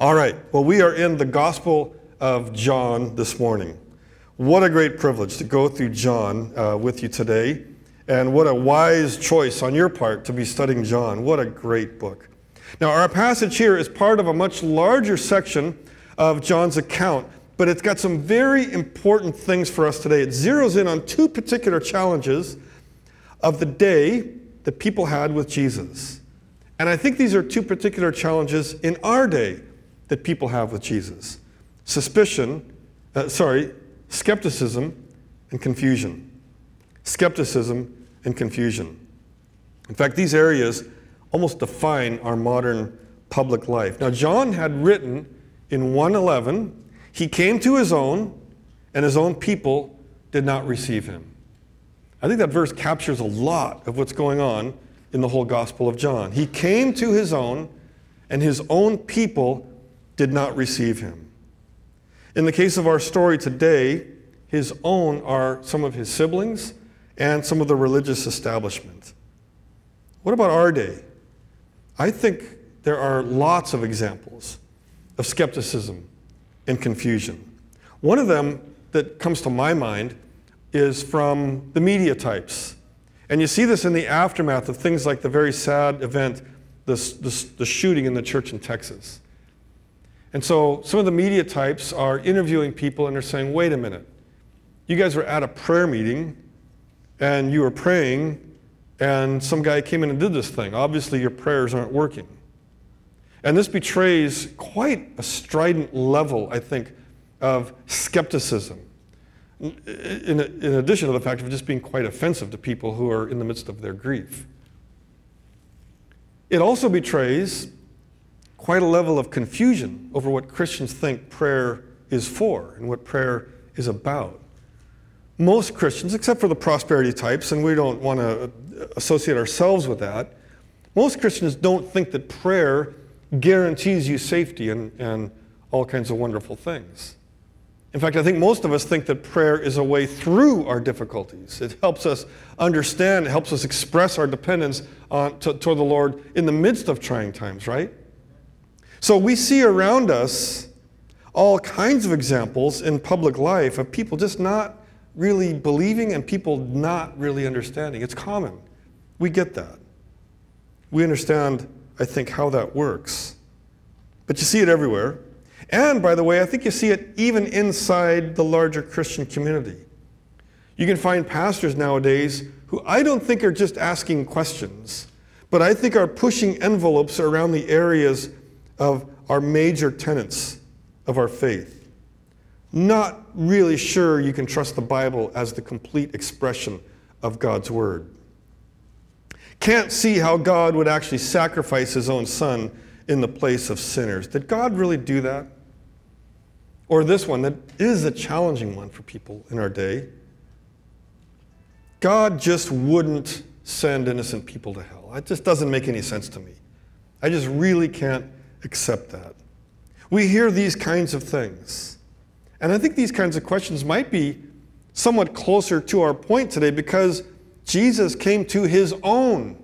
All right, well, we are in the Gospel of John this morning. What a great privilege to go through John uh, with you today, and what a wise choice on your part to be studying John. What a great book. Now, our passage here is part of a much larger section of John's account, but it's got some very important things for us today. It zeroes in on two particular challenges of the day that people had with Jesus. And I think these are two particular challenges in our day that people have with Jesus suspicion, uh, sorry, skepticism and confusion. Skepticism and confusion. In fact, these areas almost define our modern public life. Now, John had written in 111, he came to his own, and his own people did not receive him. I think that verse captures a lot of what's going on in the whole Gospel of John. He came to his own, and his own people did not receive him. In the case of our story today, his own are some of his siblings and some of the religious establishment. What about our day? I think there are lots of examples of skepticism and confusion. One of them that comes to my mind is from the media types. And you see this in the aftermath of things like the very sad event, this, this, the shooting in the church in Texas. And so some of the media types are interviewing people and they're saying, wait a minute, you guys were at a prayer meeting and you were praying and some guy came in and did this thing. Obviously, your prayers aren't working. And this betrays quite a strident level, I think, of skepticism, in, in, addition to the fact of just being quite offensive to people who are in the midst of their grief. It also betrays quite a level of confusion over what Christians think prayer is for and what prayer is about. Most Christians, except for the prosperity types, and we don't want to associate ourselves with that, most Christians don't think that prayer guarantees you safety and, and all kinds of wonderful things. In fact, I think most of us think that prayer is a way through our difficulties. It helps us understand, it helps us express our dependence on, to, toward the Lord in the midst of trying times, right? So we see around us all kinds of examples in public life of people just not really believing and people not really understanding. It's common. We get that. We understand, I think, how that works. But you see it everywhere. And by the way, I think you see it even inside the larger Christian community. You can find pastors nowadays who I don't think are just asking questions, but I think are pushing envelopes around the areas of our major tenets of our faith. Not really sure you can trust the Bible as the complete expression of God's Word. Can't see how God would actually sacrifice His own Son in the place of sinners. Did God really do that? Or this one that is a challenging one for people in our day. God just wouldn't send innocent people to hell. It just doesn't make any sense to me. I just really can't accept that. We hear these kinds of things. And I think these kinds of questions might be somewhat closer to our point today because Jesus came to his own,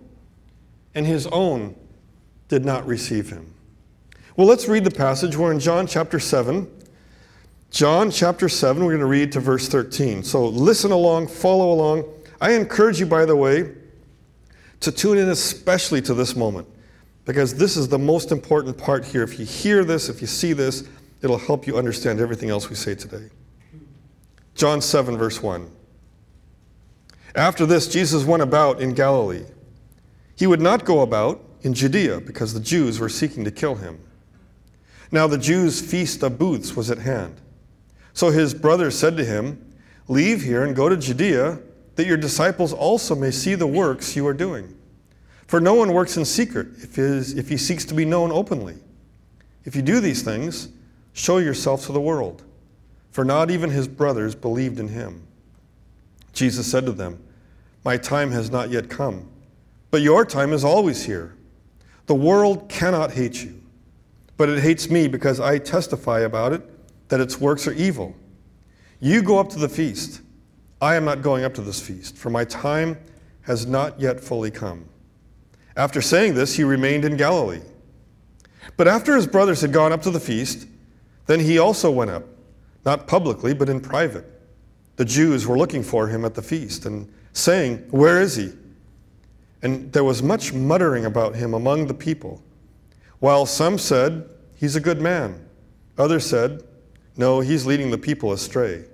and his own did not receive him. Well, let's read the passage. We're in John chapter 7. John chapter 7, we're going to read to verse 13. So listen along, follow along. I encourage you, by the way, to tune in especially to this moment because this is the most important part here. If you hear this, if you see this, it'll help you understand everything else we say today. John 7, verse 1. After this, Jesus went about in Galilee. He would not go about in Judea because the Jews were seeking to kill him. Now the Jews' feast of booths was at hand. So his brothers said to him, Leave here and go to Judea, that your disciples also may see the works you are doing. For no one works in secret if he, if he seeks to be known openly. If you do these things, show yourself to the world. For not even his brothers believed in him. Jesus said to them, My time has not yet come, but your time is always here. The world cannot hate you, but it hates me because I testify about it that its works are evil. You go up to the feast. I am not going up to this feast, for my time has not yet fully come. After saying this, he remained in Galilee. But after his brothers had gone up to the feast, then he also went up, not publicly, but in private. The Jews were looking for him at the feast and saying, Where is he? And there was much muttering about him among the people. While some said, He's a good man. Others said, No, he's leading the people astray.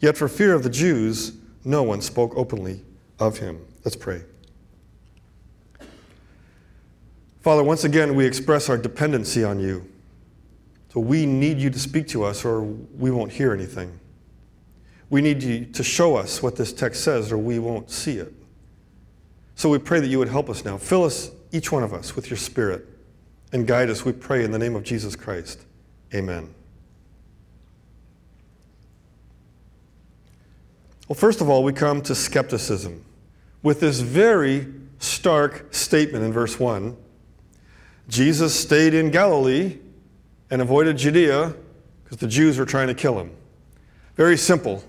Yet for fear of the Jews, no one spoke openly of him. Let's pray. Father, once again, we express our dependency on you. So we need you to speak to us, or we won't hear anything. We need you to show us what this text says, or we won't see it. So we pray that you would help us now. Fill us, each one of us, with your Spirit and guide us, we pray, in the name of Jesus Christ. Amen. Well, first of all, we come to skepticism with this very stark statement in verse 1 Jesus stayed in Galilee and avoided Judea because the Jews were trying to kill him. Very simple,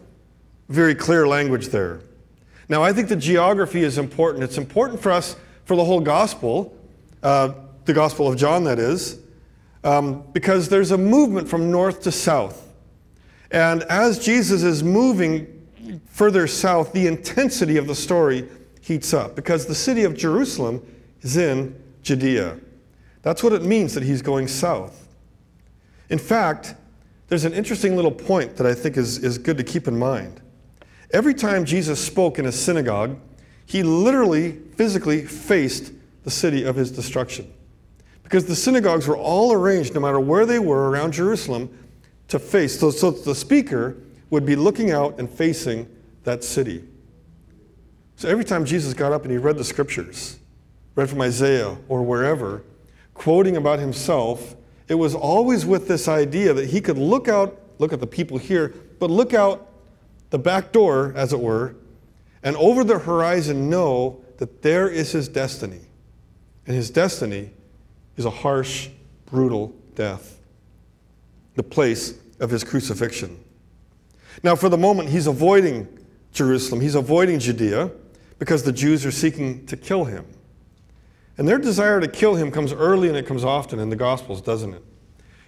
very clear language there. Now, I think the geography is important. It's important for us for the whole gospel, uh, the Gospel of John, that is, um, because there's a movement from north to south. And as Jesus is moving further south, the intensity of the story heats up because the city of Jerusalem is in Judea. That's what it means that he's going south. In fact, there's an interesting little point that I think is, is good to keep in mind. Every time Jesus spoke in a synagogue, he literally, physically faced the city of his destruction. Because the synagogues were all arranged, no matter where they were around Jerusalem, to face. So, so the speaker would be looking out and facing that city. So every time Jesus got up and he read the scriptures, read from Isaiah or wherever, quoting about himself, it was always with this idea that he could look out, look at the people here, but look out the back door, as it were, and over the horizon know that there is his destiny. And his destiny is a harsh, brutal death, the place of his crucifixion. Now, for the moment, he's avoiding Jerusalem, he's avoiding Judea because the Jews are seeking to kill him. And their desire to kill him comes early and it comes often in the Gospels, doesn't it?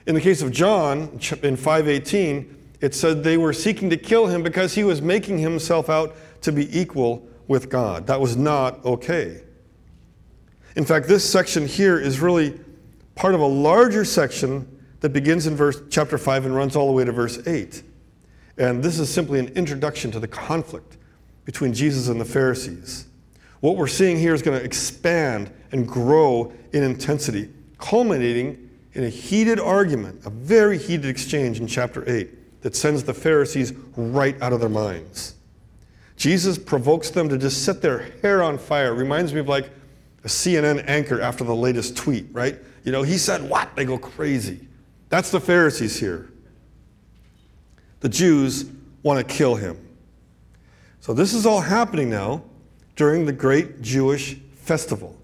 In the case of John, in 518, it said they were seeking to kill him because he was making himself out to be equal with God. That was not okay. In fact, this section here is really part of a larger section that begins in verse chapter 5 and runs all the way to verse 8. And this is simply an introduction to the conflict between Jesus and the Pharisees. What we're seeing here is going to expand and grow in intensity, culminating in a heated argument, a very heated exchange in chapter 8 that sends the Pharisees right out of their minds. Jesus provokes them to just set their hair on fire. Reminds me of like a CNN anchor after the latest tweet, right? You know, he said what? They go crazy. That's the Pharisees here. The Jews want to kill him. So this is all happening now during the great Jewish festival,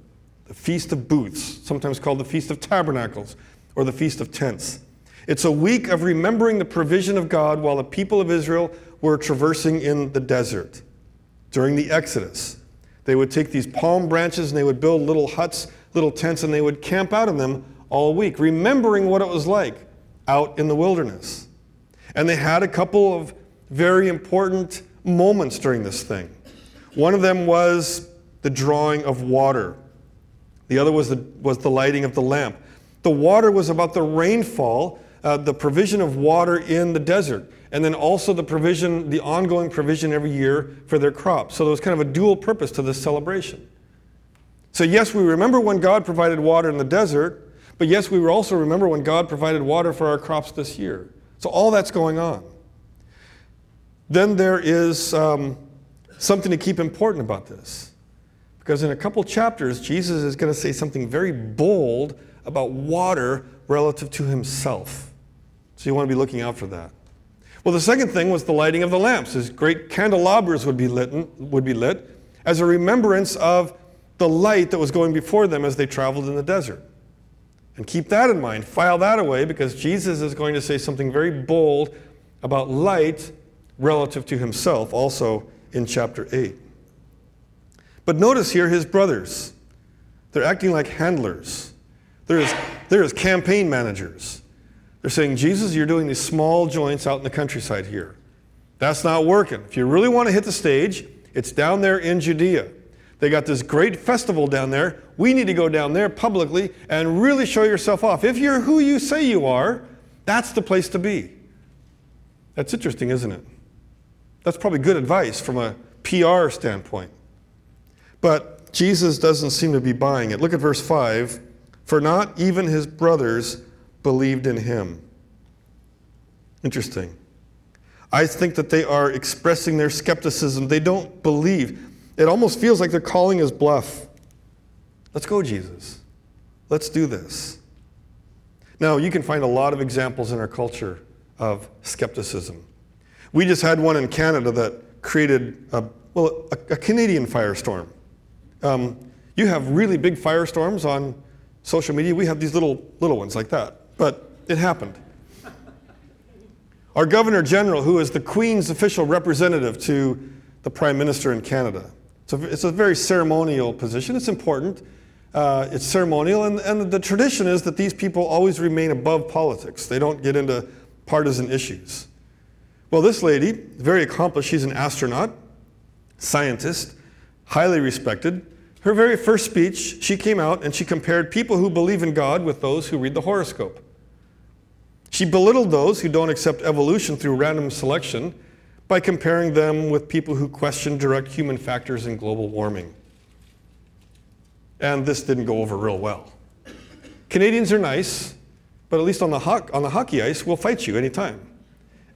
the Feast of Booths, sometimes called the Feast of Tabernacles or the Feast of Tents. It's a week of remembering the provision of God while the people of Israel were traversing in the desert during the Exodus. They would take these palm branches and they would build little huts, little tents, and they would camp out in them all week, remembering what it was like out in the wilderness. And they had a couple of very important moments during this thing. One of them was the drawing of water. The other was the, was the lighting of the lamp. The water was about the rainfall, uh, the provision of water in the desert, and then also the provision, the ongoing provision every year for their crops. So there was kind of a dual purpose to this celebration. So, yes, we remember when God provided water in the desert, but yes, we also remember when God provided water for our crops this year. So all that's going on. Then there is um, something to keep important about this. Because in a couple chapters, Jesus is going to say something very bold about water relative to himself. So you want to be looking out for that. Well, the second thing was the lighting of the lamps. As great candelabras would be lit, would be lit as a remembrance of the light that was going before them as they traveled in the desert. And keep that in mind. File that away because Jesus is going to say something very bold about light relative to himself, also in chapter 8. But notice here his brothers. They're acting like handlers. There's, there's campaign managers. They're saying, Jesus, you're doing these small joints out in the countryside here. That's not working. If you really want to hit the stage, it's down there in Judea. They got this great festival down there. We need to go down there publicly and really show yourself off. If you're who you say you are, that's the place to be. That's interesting, isn't it? That's probably good advice from a PR standpoint. But Jesus doesn't seem to be buying it. Look at verse 5. For not even his brothers believed in him. Interesting. I think that they are expressing their skepticism. They don't believe. It almost feels like they're calling his bluff. Let's go, Jesus. Let's do this. Now, you can find a lot of examples in our culture of skepticism. We just had one in Canada that created a, well, a, a Canadian firestorm. Um, you have really big firestorms on social media. We have these little little ones like that, but it happened. Our Governor General, who is the Queen's official representative to the Prime Minister in Canada, so it's a very ceremonial position. It's important. Uh, it's ceremonial, and, and the tradition is that these people always remain above politics. They don't get into partisan issues. Well, this lady, very accomplished, she's an astronaut, scientist, highly respected. Her very first speech, she came out and she compared people who believe in God with those who read the horoscope. She belittled those who don't accept evolution through random selection by comparing them with people who question direct human factors in global warming. And this didn't go over real well. Canadians are nice, but at least on the, ho- on the hockey ice, we'll fight you anytime.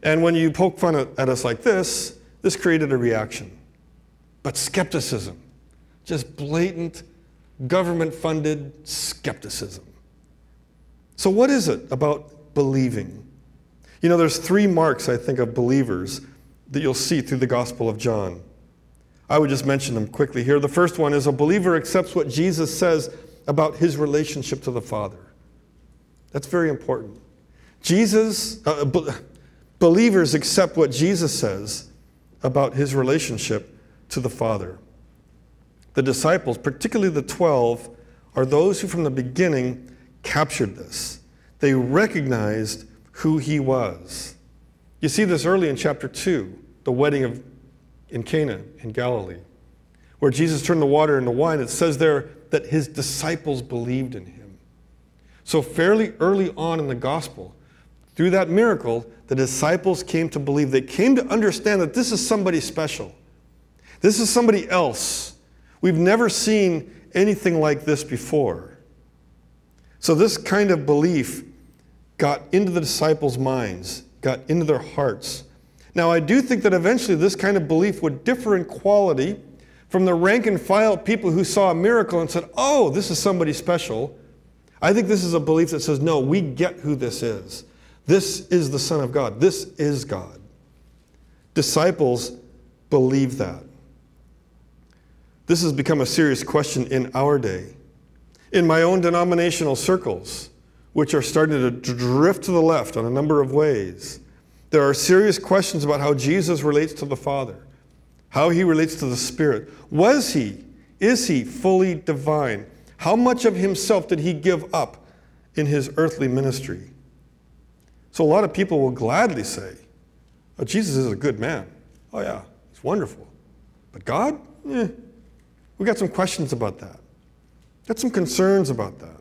And when you poke fun at, at us like this, this created a reaction. But skepticism, just blatant government funded skepticism. So, what is it about believing? You know, there's three marks, I think, of believers that you'll see through the Gospel of John. I would just mention them quickly here. The first one is a believer accepts what Jesus says about his relationship to the Father. That's very important. Jesus, uh, be- believers accept what Jesus says about his relationship to the Father. The disciples, particularly the 12, are those who from the beginning captured this. They recognized who he was. You see this early in chapter 2, the wedding of, in Cana in Galilee, where Jesus turned the water into wine. It says there that his disciples believed in him. So, fairly early on in the gospel, through that miracle, the disciples came to believe. They came to understand that this is somebody special. This is somebody else. We've never seen anything like this before. So, this kind of belief got into the disciples' minds got into their hearts. Now, I do think that eventually this kind of belief would differ in quality from the rank and file people who saw a miracle and said, oh, this is somebody special. I think this is a belief that says, no, we get who this is. This is the Son of God. This is God. Disciples believe that. This has become a serious question in our day. In my own denominational circles, which are starting to drift to the left on a number of ways. There are serious questions about how Jesus relates to the Father, how he relates to the Spirit. Was he, is he fully divine? How much of himself did he give up in his earthly ministry? So, a lot of people will gladly say, oh, Jesus is a good man. Oh, yeah, he's wonderful. But God? Eh, we got some questions about that. Got some concerns about that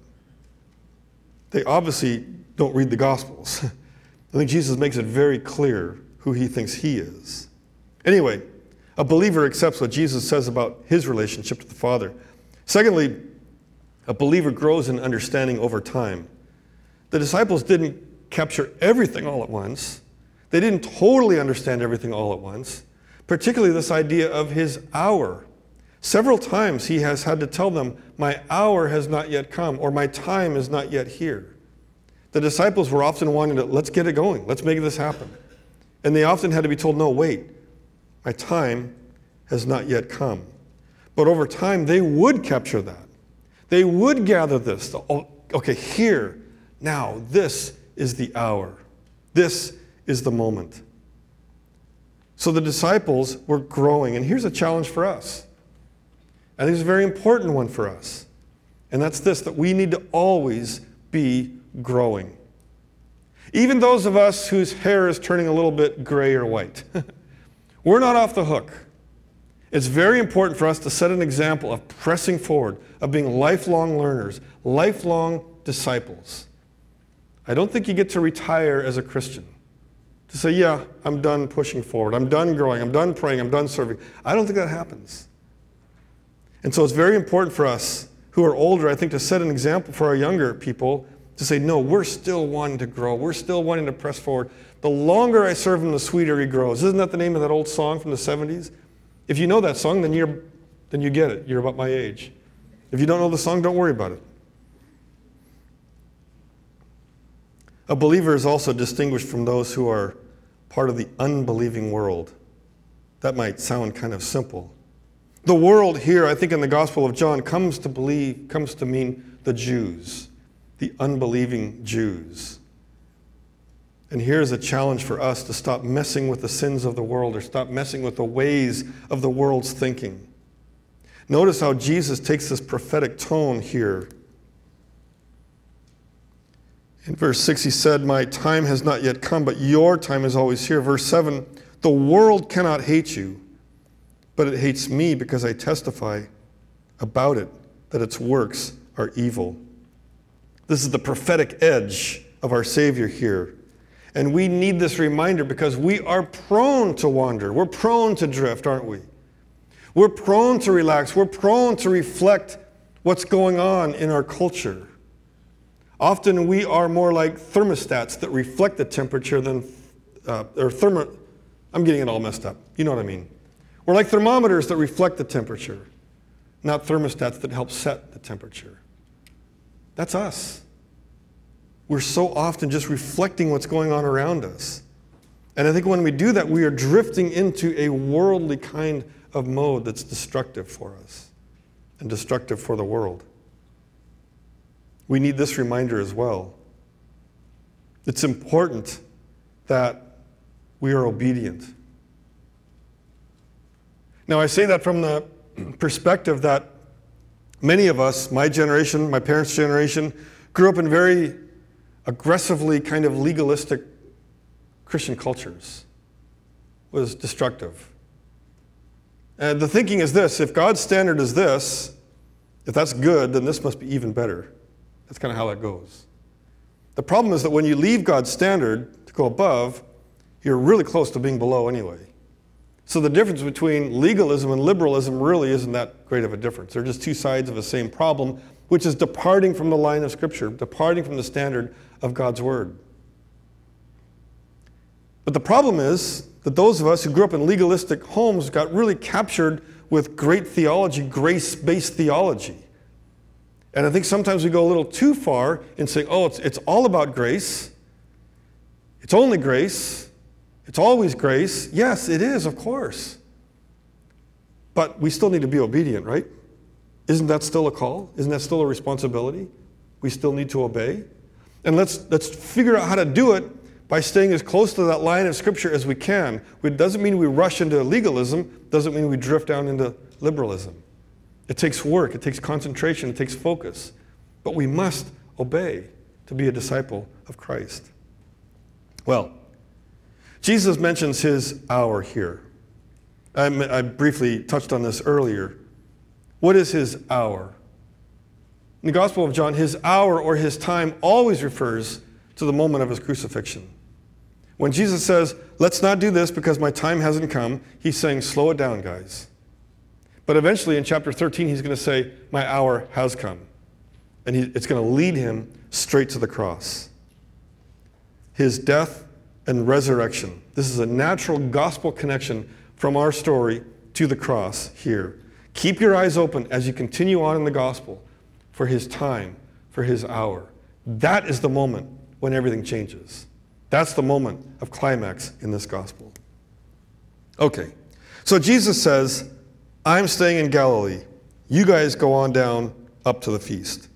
they obviously don't read the Gospels. I think Jesus makes it very clear who he thinks he is. Anyway, a believer accepts what Jesus says about his relationship to the Father. Secondly, a believer grows in understanding over time. The disciples didn't capture everything all at once, they didn't totally understand everything all at once, particularly this idea of his hour. Several times he has had to tell them, My hour has not yet come, or my time is not yet here. The disciples were often wanting to, let's get it going, let's make this happen. And they often had to be told, no, wait, my time has not yet come. But over time, they would capture that. They would gather this. Oh, okay, here, now, this is the hour. This is the moment. So the disciples were growing. And here's a challenge for us I think it's a very important one for us. And that's this that we need to always be growing. Even those of us whose hair is turning a little bit gray or white, we're not off the hook. It's very important for us to set an example of pressing forward, of being lifelong learners, lifelong disciples. I don't think you get to retire as a Christian. To say, yeah, I'm done pushing forward, I'm done growing, I'm done praying, I'm done serving. I don't think that happens. And so it's very important for us who are older, I think, to set an example for our younger people to say, no, we're still wanting to grow. We're still wanting to press forward. The longer I serve him, the sweeter he grows. Isn't that the name of that old song from the 70s? If you know that song, then, you're, then you get it. You're about my age. If you don't know the song, don't worry about it. A believer is also distinguished from those who are part of the unbelieving world. That might sound kind of simple. The world here, I think in the Gospel of John, comes to believe, comes to mean the Jews, the unbelieving Jews. And here's a challenge for us to stop messing with the sins of the world or stop messing with the ways of the world's thinking. Notice how Jesus takes this prophetic tone here in verse 6, he said, My time has not yet come, but your time is always here. Verse 7, the world cannot hate you, but it hates me because I testify about it that its works are evil. This is the prophetic edge of our Savior here. And we need this reminder because we are prone to wander. We're prone to drift, aren't we? We're prone to relax. We're prone to reflect what's going on in our culture. Often we are more like thermostats that reflect the temperature than, uh, or thermo, I'm getting it all messed up. You know what I mean. We're like thermometers that reflect the temperature, not thermostats that help set the temperature. That's us. We're so often just reflecting what's going on around us. And I think when we do that, we are drifting into a worldly kind of mode that's destructive for us and destructive for the world we need this reminder as well. It's important that we are obedient. Now, I say that from the perspective that many of us, my generation, my parents' generation, grew up in very aggressively kind of legalistic Christian cultures. was destructive. And the thinking is this if God's standard is this, if that's good, then this must be even better. That's kind of how that goes. The problem is that when you leave God's standard to go above, you're really close to being below anyway. So the difference between legalism and liberalism really isn't that great of a difference. They're just two sides of the same problem, which is departing from the line of Scripture, departing from the standard of God's Word. But the problem is that those of us who grew up in legalistic homes got really captured with great theology, grace based theology. And I think sometimes we go a little too far in saying, oh, it's, it's all about grace. It's only grace. It's always grace. Yes, it is, of course. But we still need to be obedient, right? Isn't that still a call? Isn't that still a responsibility? We still need to obey. And let's, let's figure out how to do it by staying as close to that line of Scripture as we can. It doesn't mean we rush into legalism, doesn't mean we drift down into liberalism. It takes work, it takes concentration, it takes focus. But we must obey to be a disciple of Christ. Well, Jesus mentions his hour here. I, I briefly touched on this earlier. What is his hour? In the Gospel of John, his hour or his time always refers to the moment of his crucifixion. When Jesus says, Let's not do this because my time hasn't come, he's saying, Slow it down, guys. But eventually in chapter 13, he's going to say, My hour has come. And he, it's going to lead him straight to the cross. His death and resurrection. This is a natural gospel connection from our story to the cross here. Keep your eyes open as you continue on in the gospel for his time, for his hour. That is the moment when everything changes. That's the moment of climax in this gospel. Okay, so Jesus says, I'm staying in Galilee. You guys go on down up to the feast.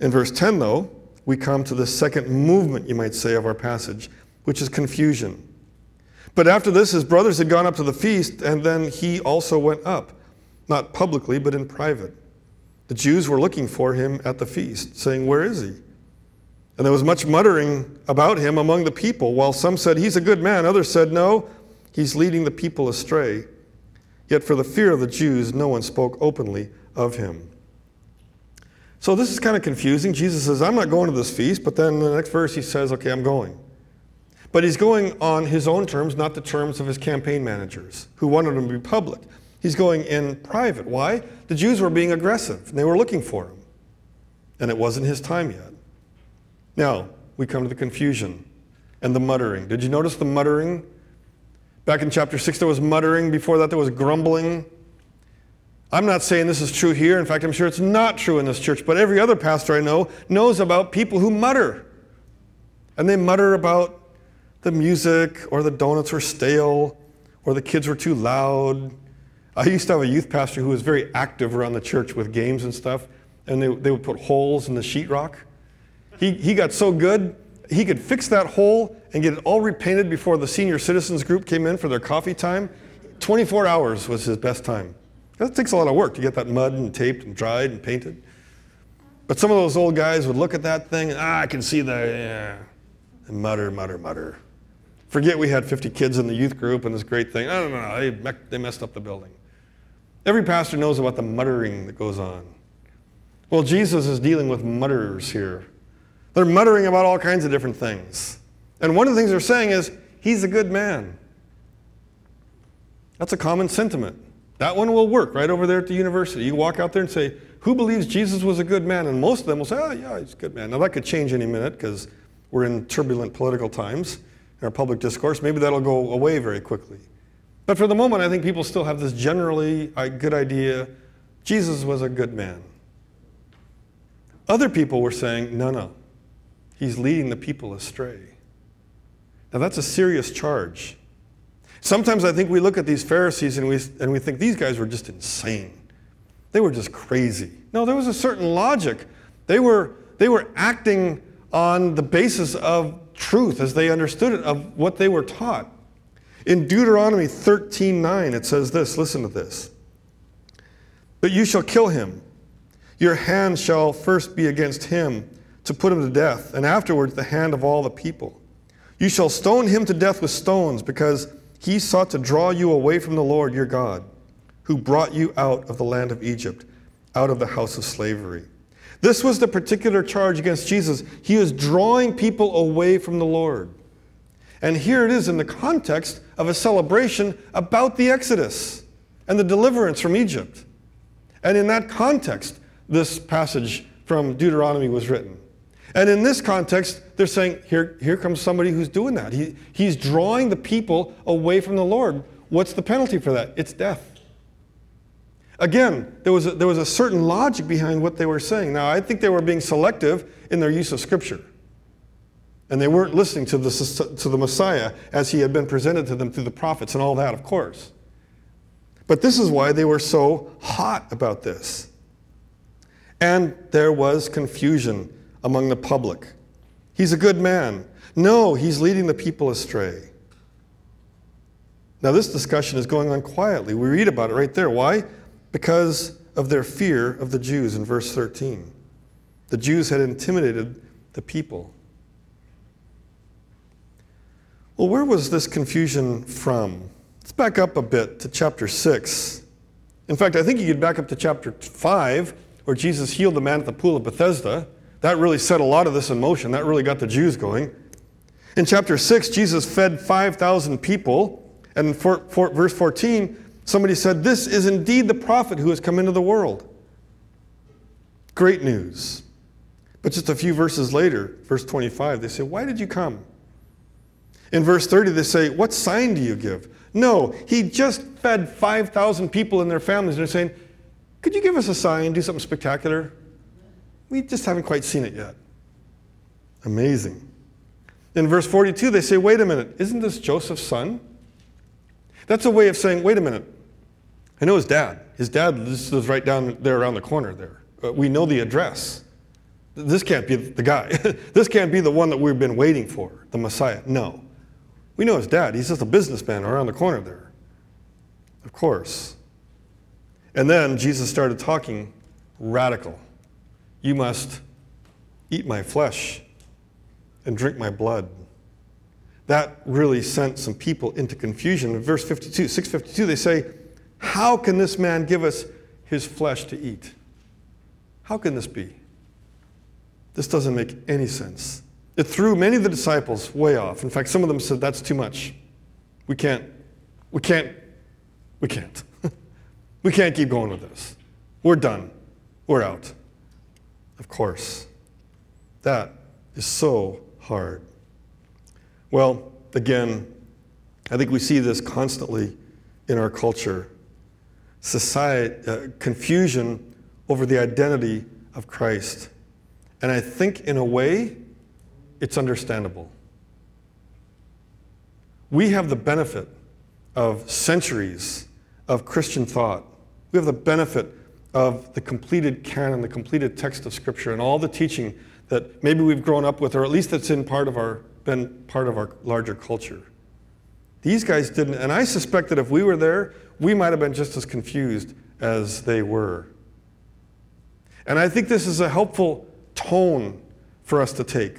In verse 10, though, we come to the second movement, you might say, of our passage, which is confusion. But after this, his brothers had gone up to the feast, and then he also went up, not publicly, but in private. The Jews were looking for him at the feast, saying, Where is he? And there was much muttering about him among the people, while some said, He's a good man. Others said, No, he's leading the people astray. Yet for the fear of the Jews, no one spoke openly of him. So this is kind of confusing. Jesus says, I'm not going to this feast, but then in the next verse he says, Okay, I'm going. But he's going on his own terms, not the terms of his campaign managers, who wanted him to be public. He's going in private. Why? The Jews were being aggressive, and they were looking for him. And it wasn't his time yet. Now, we come to the confusion and the muttering. Did you notice the muttering? Back in chapter 6, there was muttering. Before that, there was grumbling. I'm not saying this is true here. In fact, I'm sure it's not true in this church, but every other pastor I know knows about people who mutter. And they mutter about the music, or the donuts were stale, or the kids were too loud. I used to have a youth pastor who was very active around the church with games and stuff, and they, they would put holes in the sheetrock. He, he got so good, he could fix that hole and get it all repainted before the senior citizens group came in for their coffee time. 24 hours was his best time. That takes a lot of work to get that mud and taped and dried and painted. But some of those old guys would look at that thing and, ah, I can see the, yeah, and mutter, mutter, mutter. Forget we had 50 kids in the youth group and this great thing. No, no, no, they, they messed up the building. Every pastor knows about the muttering that goes on. Well, Jesus is dealing with mutterers here. They're muttering about all kinds of different things. And one of the things they're saying is, He's a good man. That's a common sentiment. That one will work right over there at the university. You walk out there and say, Who believes Jesus was a good man? And most of them will say, Oh, yeah, he's a good man. Now, that could change any minute because we're in turbulent political times in our public discourse. Maybe that'll go away very quickly. But for the moment, I think people still have this generally uh, good idea Jesus was a good man. Other people were saying, No, no, he's leading the people astray. Now, that's a serious charge. Sometimes I think we look at these Pharisees and we, and we think these guys were just insane. They were just crazy. No, there was a certain logic. They were, they were acting on the basis of truth as they understood it, of what they were taught. In Deuteronomy 13:9, it says this listen to this. But you shall kill him. Your hand shall first be against him to put him to death, and afterwards the hand of all the people. You shall stone him to death with stones, because he sought to draw you away from the Lord your God, who brought you out of the land of Egypt, out of the house of slavery. This was the particular charge against Jesus. He is drawing people away from the Lord. And here it is in the context of a celebration about the Exodus and the deliverance from Egypt. And in that context, this passage from Deuteronomy was written. And in this context, they're saying, here, here comes somebody who's doing that. He, he's drawing the people away from the Lord. What's the penalty for that? It's death. Again, there was, a, there was a certain logic behind what they were saying. Now, I think they were being selective in their use of Scripture. And they weren't listening to the, to the Messiah as he had been presented to them through the prophets and all that, of course. But this is why they were so hot about this. And there was confusion among the public. He's a good man. No, he's leading the people astray. Now, this discussion is going on quietly. We read about it right there. Why? Because of their fear of the Jews in verse 13. The Jews had intimidated the people. Well, where was this confusion from? Let's back up a bit to chapter 6. In fact, I think you could back up to chapter 5, where Jesus healed the man at the pool of Bethesda. That really set a lot of this in motion. That really got the Jews going. In chapter 6, Jesus fed 5,000 people. And for, for, verse 14, somebody said, This is indeed the prophet who has come into the world. Great news. But just a few verses later, verse 25, they say, Why did you come? In verse 30, they say, What sign do you give? No, he just fed 5,000 people and their families. And they're saying, Could you give us a sign, do something spectacular? We just haven't quite seen it yet. Amazing. In verse 42, they say, wait a minute, isn't this Joseph's son? That's a way of saying, wait a minute. I know his dad. His dad lives right down there around the corner there. Uh, we know the address. This can't be the guy. this can't be the one that we've been waiting for, the Messiah. No. We know his dad. He's just a businessman around the corner there. Of course. And then Jesus started talking radical. You must eat my flesh and drink my blood. That really sent some people into confusion. In verse 52, 652, they say, How can this man give us his flesh to eat? How can this be? This doesn't make any sense. It threw many of the disciples way off. In fact, some of them said, That's too much. We can't, we can't, we can't. we can't keep going with this. We're done. We're out. Of course. That is so hard. Well, again, I think we see this constantly in our culture. Society, uh, confusion over the identity of Christ. And I think, in a way, it's understandable. We have the benefit of centuries of Christian thought. We have the benefit of the completed canon, the completed text of Scripture, and all the teaching that maybe we've grown up with, or at least that's in part of our, been part of our larger culture. These guys didn't, and I suspect that if we were there, we might have been just as confused as they were. And I think this is a helpful tone for us to take,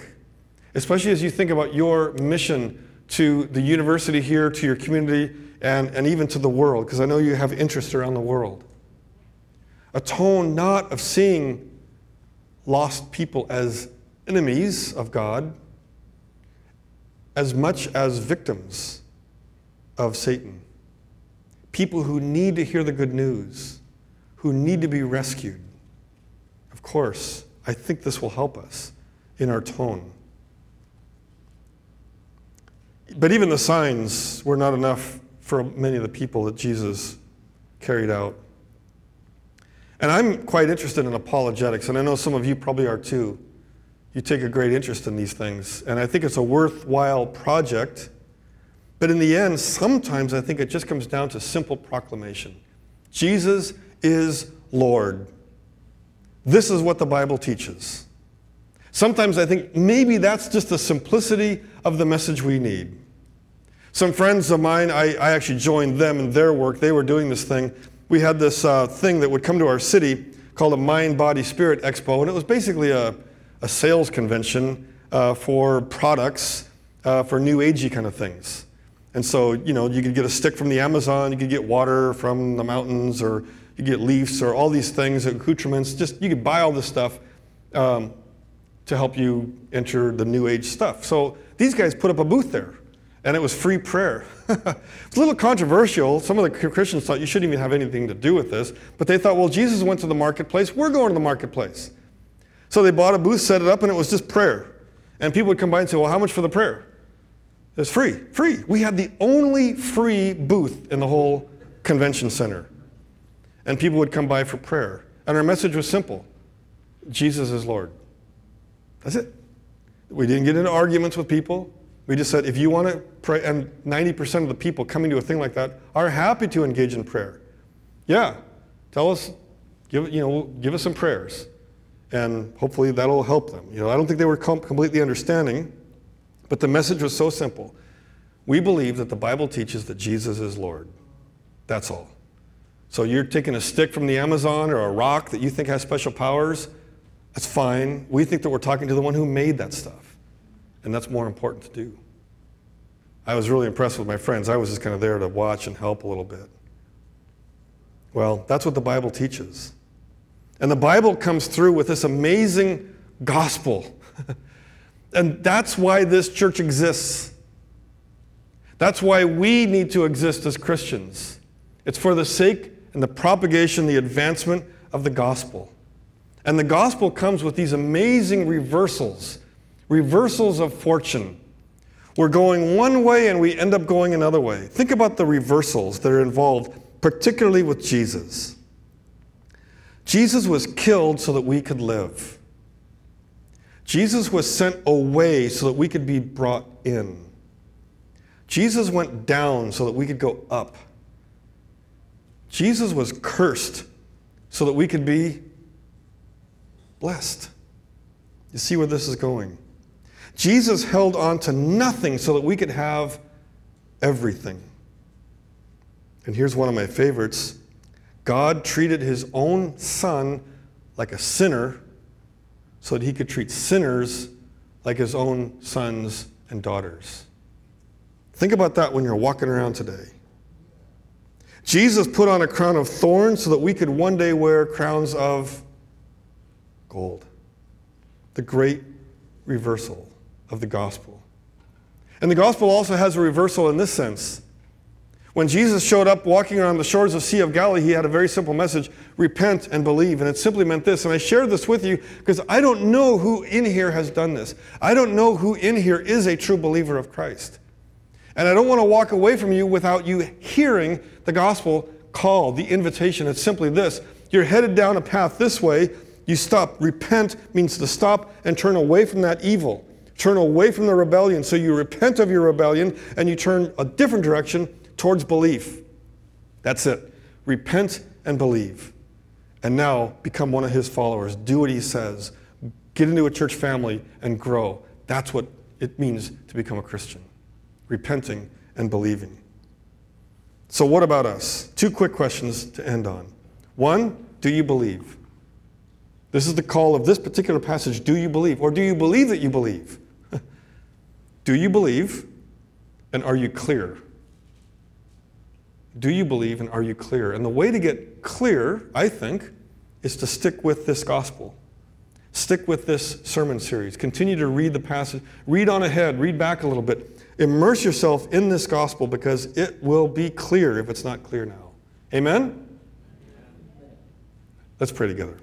especially as you think about your mission to the university here, to your community, and, and even to the world, because I know you have interest around the world. A tone not of seeing lost people as enemies of God as much as victims of Satan. People who need to hear the good news, who need to be rescued. Of course, I think this will help us in our tone. But even the signs were not enough for many of the people that Jesus carried out. And I'm quite interested in apologetics, and I know some of you probably are too. You take a great interest in these things, and I think it's a worthwhile project. But in the end, sometimes I think it just comes down to simple proclamation Jesus is Lord. This is what the Bible teaches. Sometimes I think maybe that's just the simplicity of the message we need. Some friends of mine, I, I actually joined them in their work. They were doing this thing we had this uh, thing that would come to our city called a Mind, Body, Spirit Expo, and it was basically a, a sales convention uh, for products uh, for new agey kind of things. And so, you know, you could get a stick from the Amazon, you could get water from the mountains, or you get leaves, or all these things, accoutrements. Just you could buy all this stuff um, to help you enter the new age stuff. So these guys put up a booth there and it was free prayer. it's a little controversial. Some of the Christians thought you shouldn't even have anything to do with this, but they thought, well, Jesus went to the marketplace, we're going to the marketplace. So they bought a booth, set it up, and it was just prayer. And people would come by and say, well, how much for the prayer? It's free, free. We had the only free booth in the whole convention center. And people would come by for prayer. And our message was simple Jesus is Lord. That's it. We didn't get into arguments with people. We just said, if you want to pray, and 90% of the people coming to a thing like that are happy to engage in prayer. Yeah, tell us, give, you know, give us some prayers. And hopefully that'll help them. You know, I don't think they were com- completely understanding, but the message was so simple. We believe that the Bible teaches that Jesus is Lord. That's all. So you're taking a stick from the Amazon or a rock that you think has special powers, that's fine. We think that we're talking to the one who made that stuff. And that's more important to do. I was really impressed with my friends. I was just kind of there to watch and help a little bit. Well, that's what the Bible teaches. And the Bible comes through with this amazing gospel. and that's why this church exists. That's why we need to exist as Christians. It's for the sake and the propagation, the advancement of the gospel. And the gospel comes with these amazing reversals reversals of fortune. We're going one way and we end up going another way. Think about the reversals that are involved, particularly with Jesus. Jesus was killed so that we could live. Jesus was sent away so that we could be brought in. Jesus went down so that we could go up. Jesus was cursed so that we could be blessed. You see where this is going? Jesus held on to nothing so that we could have everything. And here's one of my favorites God treated his own son like a sinner so that he could treat sinners like his own sons and daughters. Think about that when you're walking around today. Jesus put on a crown of thorns so that we could one day wear crowns of gold. The great reversal of the gospel. And the gospel also has a reversal in this sense. When Jesus showed up walking around the shores of Sea of Galilee, he had a very simple message repent and believe. And it simply meant this. And I share this with you because I don't know who in here has done this. I don't know who in here is a true believer of Christ. And I don't want to walk away from you without you hearing the gospel call, the invitation. It's simply this you're headed down a path this way. You stop. Repent means to stop and turn away from that evil. Turn away from the rebellion. So you repent of your rebellion and you turn a different direction towards belief. That's it. Repent and believe. And now become one of his followers. Do what he says. Get into a church family and grow. That's what it means to become a Christian. Repenting and believing. So, what about us? Two quick questions to end on. One, do you believe? This is the call of this particular passage. Do you believe? Or do you believe that you believe? do you believe? And are you clear? Do you believe and are you clear? And the way to get clear, I think, is to stick with this gospel. Stick with this sermon series. Continue to read the passage. Read on ahead. Read back a little bit. Immerse yourself in this gospel because it will be clear if it's not clear now. Amen? Let's pray together.